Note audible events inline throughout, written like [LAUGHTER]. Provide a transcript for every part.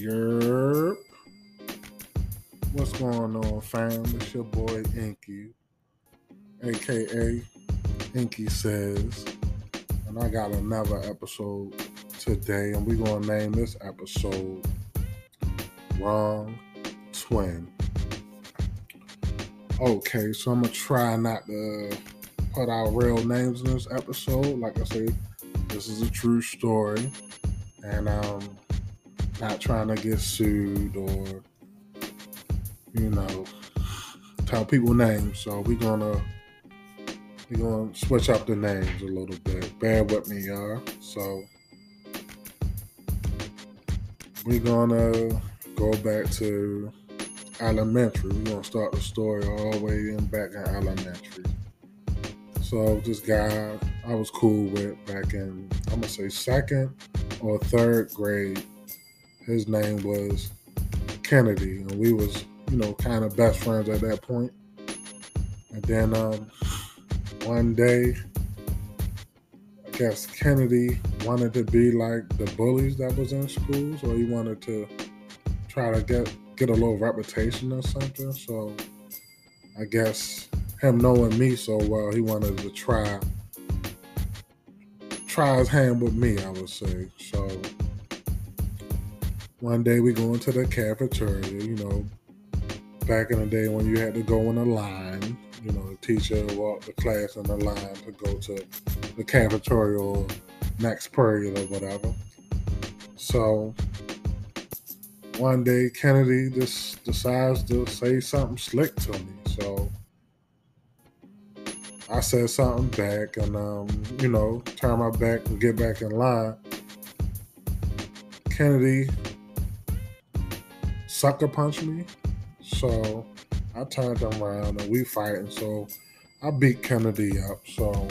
Yerp. What's going on, fam? It's your boy Inky, aka Inky Says. And I got another episode today, and we're gonna name this episode Wrong Twin. Okay, so I'm gonna try not to put out real names in this episode. Like I say, this is a true story, and um, not trying to get sued or you know tell people names. So we're gonna we're gonna switch up the names a little bit. Bear with me, y'all. So we're gonna go back to elementary. We're gonna start the story all the way in back in elementary. So this guy I was cool with back in I'm gonna say second or third grade. His name was Kennedy, and we was you know kind of best friends at that point. And then um, one day, I guess Kennedy wanted to be like the bullies that was in school, so he wanted to try to get get a little reputation or something. So I guess him knowing me so well, he wanted to try try his hand with me, I would say. So one day we go into the cafeteria, you know, back in the day when you had to go in a line, you know, the teacher walked the class in the line to go to the cafeteria or next period or whatever. So one day Kennedy just decides to say something slick to me. So I said something back and um, you know, turn my back and get back in line. Kennedy sucker punched me. So I turned him around and we fighting. So I beat Kennedy up. So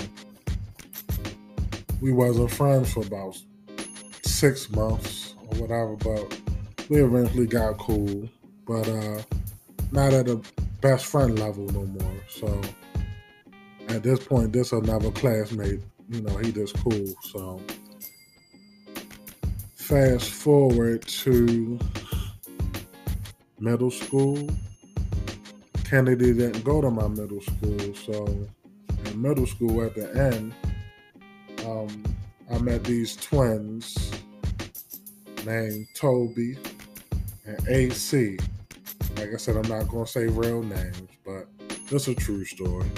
we wasn't friends for about six months or whatever, but we eventually got cool. But uh not at a best friend level no more. So at this point, this another classmate. You know, he just cool. So fast forward to middle school. Kennedy didn't go to my middle school, so in middle school at the end, um, I met these twins named Toby and AC. Like I said, I'm not gonna say real names, but this is a true story.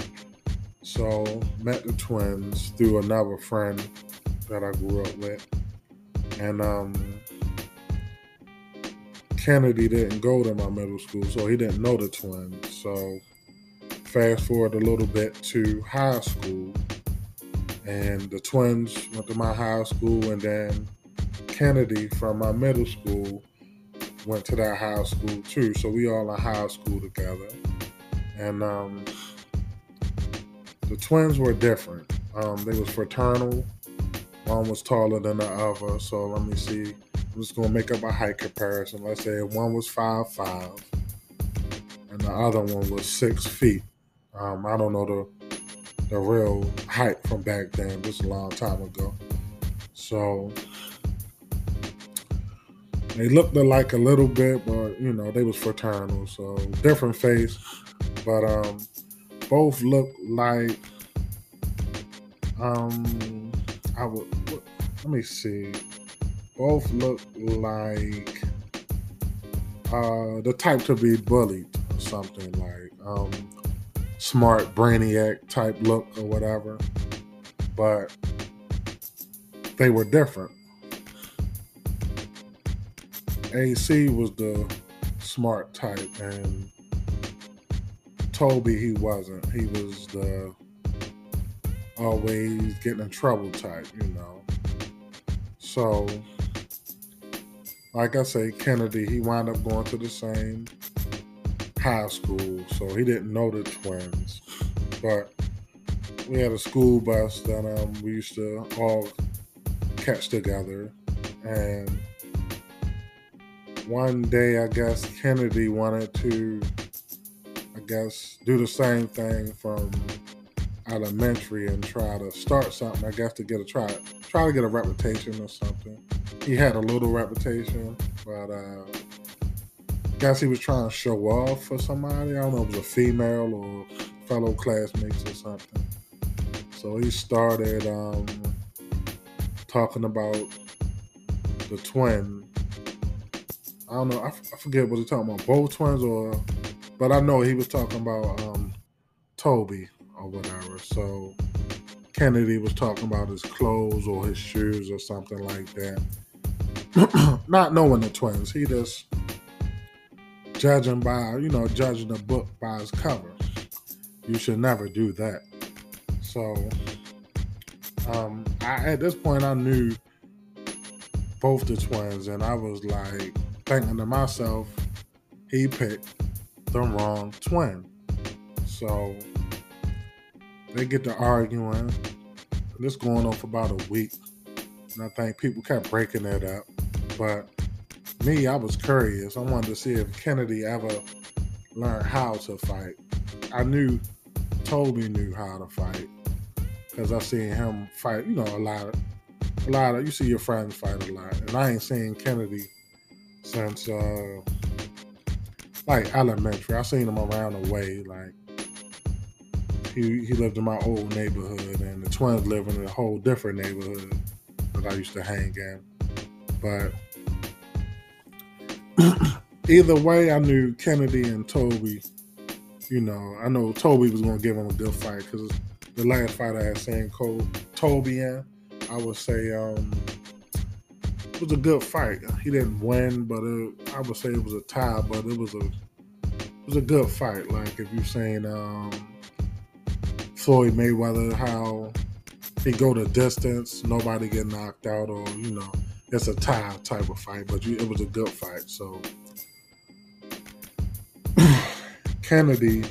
So met the twins through another friend that I grew up with, and um, Kennedy didn't go to my middle school, so he didn't know the twins. So fast forward a little bit to high school, and the twins went to my high school, and then Kennedy from my middle school went to that high school too. So we all in high school together, and um, the twins were different. Um, they was fraternal. One was taller than the other. So let me see. I'm just gonna make up a height comparison. Let's say one was five five, and the other one was six feet. Um, I don't know the the real height from back then. This is a long time ago. So they looked alike a little bit, but you know they was fraternal, so different face. But um, both look like um, I would. Let me see both look like uh, the type to be bullied or something like um, smart brainiac type look or whatever. But they were different. Ac was the smart type and toby he wasn't. He was the always getting in trouble type you know. So like I say, Kennedy, he wound up going to the same high school, so he didn't know the twins. But we had a school bus that um, we used to all catch together. And one day, I guess Kennedy wanted to, I guess, do the same thing from elementary and try to start something. I guess to get a try, try to get a reputation or something he had a little reputation. but uh, guess he was trying to show off for somebody. I don't know if it was a female or fellow classmates or something. So he started um, talking about the twin. I don't know. I, f- I forget what he talking about. Both twins, or but I know he was talking about um, Toby or whatever. So Kennedy was talking about his clothes or his shoes or something like that. [CLEARS THROAT] Not knowing the twins, he just judging by you know judging the book by its cover. You should never do that. So um, I, at this point, I knew both the twins, and I was like thinking to myself, he picked the wrong twin. So they get to arguing. This going on for about a week. And I think people kept breaking that up. But me, I was curious. I wanted to see if Kennedy ever learned how to fight. I knew Toby knew how to fight because I seen him fight. You know, a lot of, a lot of. You see your friends fight a lot, and I ain't seen Kennedy since uh like elementary. I seen him around the way. Like he he lived in my old neighborhood, and the twins live in a whole different neighborhood that I used to hang in. But [CLEARS THROAT] either way, I knew Kennedy and Toby. You know, I know Toby was going to give him a good fight because the last fight I had seen Cole, Toby in, I would say um, it was a good fight. He didn't win, but it, I would say it was a tie. But it was a it was a good fight. Like if you're saying um, Floyd Mayweather, how he go the distance, nobody get knocked out, or you know, it's a tie type of fight. But you, it was a good fight. So [CLEARS THROAT] Kennedy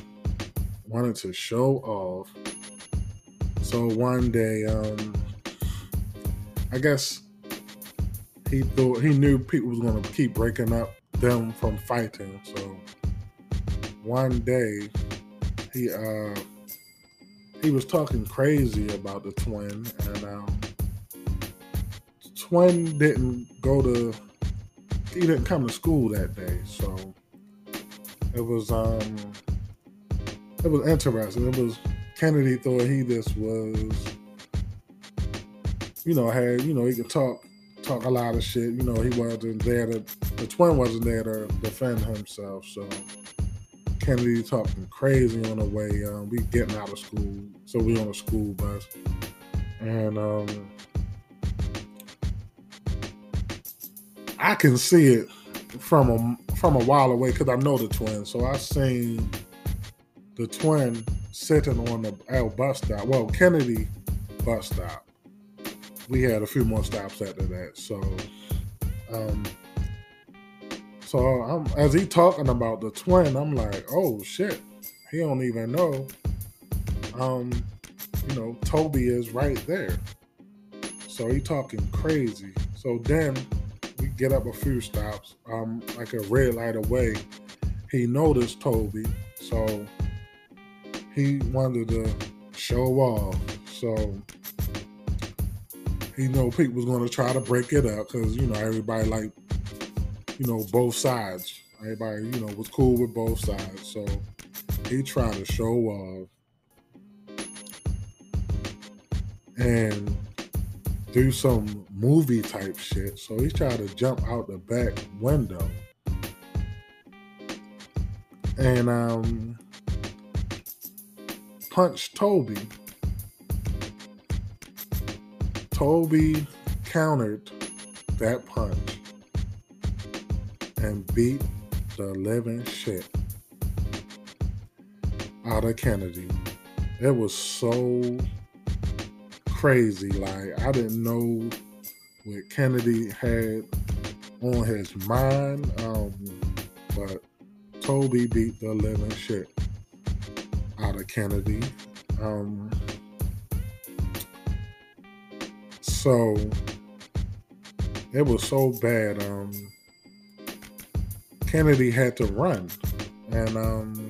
wanted to show off. So one day, um, I guess he thought he knew people was to keep breaking up them from fighting. So one day, he uh, he was talking crazy about the twin, and um, twin didn't go to he didn't come to school that day, so it was um it was interesting. It was Kennedy thought he just was you know, had you know, he could talk talk a lot of shit. You know, he wasn't there to the twin wasn't there to defend himself, so Kennedy talking crazy on the way. Um, we getting out of school, so we on a school bus, and um, I can see it from a from a while away because I know the twin. So I seen the twin sitting on the L bus stop. Well, Kennedy bus stop. We had a few more stops after that. So, um, so I'm, as he talking about the twin, I'm like, oh shit, he don't even know. Um, you know, Toby is right there. So he talking crazy. So then get up a few stops, um, like a red light away. He noticed Toby, so he wanted to show off. So he know people was going to try to break it up because you know everybody like you know both sides. Everybody you know was cool with both sides, so he tried to show off and do some movie type shit. So he tried to jump out the back window. And um punch Toby. Toby countered that punch and beat the living shit out of Kennedy. It was so crazy. Like I didn't know what Kennedy had on his mind. Um, but Toby beat the living shit out of Kennedy. Um, so it was so bad. Um, Kennedy had to run, and um,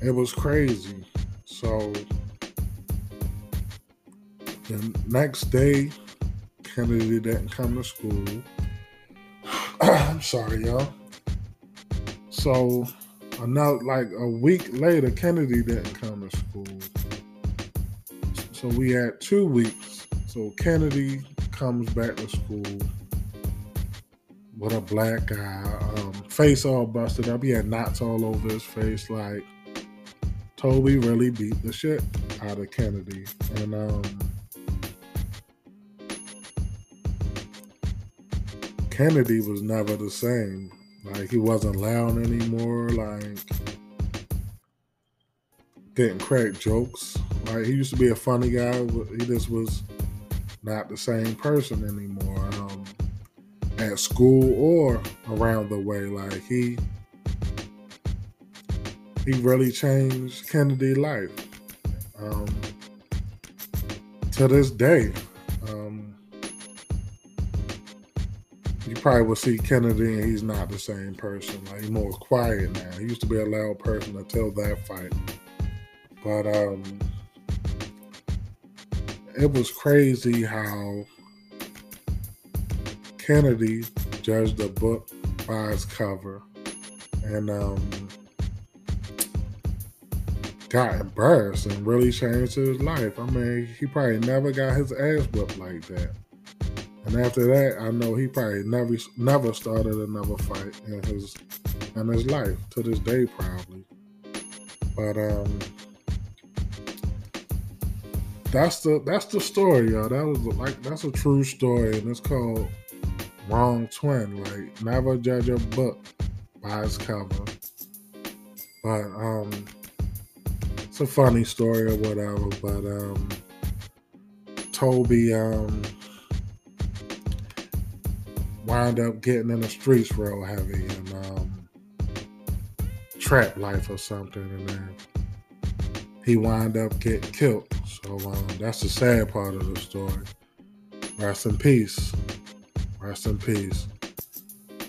it was crazy. So the next day, Kennedy didn't come to school. [CLEARS THROAT] I'm sorry, y'all. So another like a week later, Kennedy didn't come to school. So we had two weeks. So Kennedy comes back to school with a black guy, um, face all busted up. He had knots all over his face. Like Toby really beat the shit out of Kennedy, and um, Kennedy was never the same. Like he wasn't loud anymore. Like didn't crack jokes. Like he used to be a funny guy, but he just was not the same person anymore. Um, at school or around the way, like he he really changed Kennedy's life. Um, to this day, um, you probably will see Kennedy and he's not the same person. Like he's more quiet now. He used to be a loud person until that fight. But um it was crazy how Kennedy judged the book by its cover and um got embarrassed and really changed his life. I mean, he probably never got his ass whipped like that. And after that, I know he probably never never started another fight in his in his life to this day, probably. But um, that's the that's the story, y'all. That was like that's a true story, and it's called Wrong Twin. Like never judge a book by its cover. But um, it's a funny story or whatever. But um, Toby um wind up getting in the streets real heavy and um, trap life or something, and then he wind up getting killed. So um, that's the sad part of the story. Rest in peace. Rest in peace.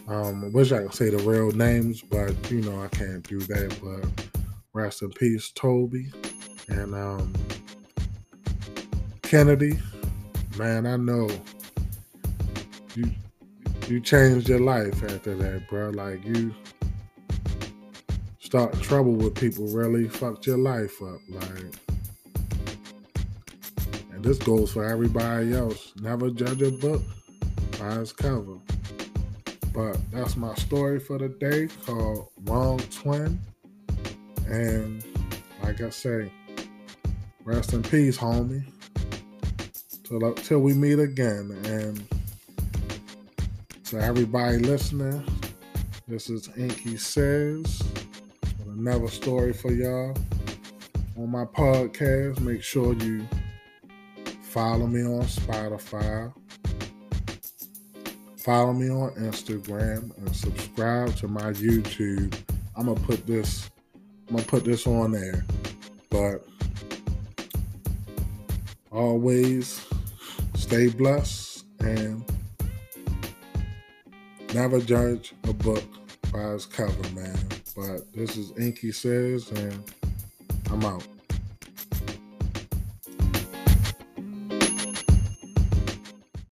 Um, I wish I could say the real names, but you know I can't do that. But rest in peace, Toby and um, Kennedy. Man, I know you you changed your life after that, bro. Like you start trouble with people really fucked your life up. Like and this goes for everybody else. Never judge a book by its cover. But that's my story for the day called Wrong Twin. And like I say, rest in peace, homie. Till, till we meet again. And to everybody listening, this is Inky Says with another story for y'all on my podcast. Make sure you follow me on Spotify, follow me on Instagram, and subscribe to my YouTube. I'm gonna put this. I'm gonna put this on there, but always stay blessed and never judge a book by its cover, man. But this is Inky Says, and I'm out.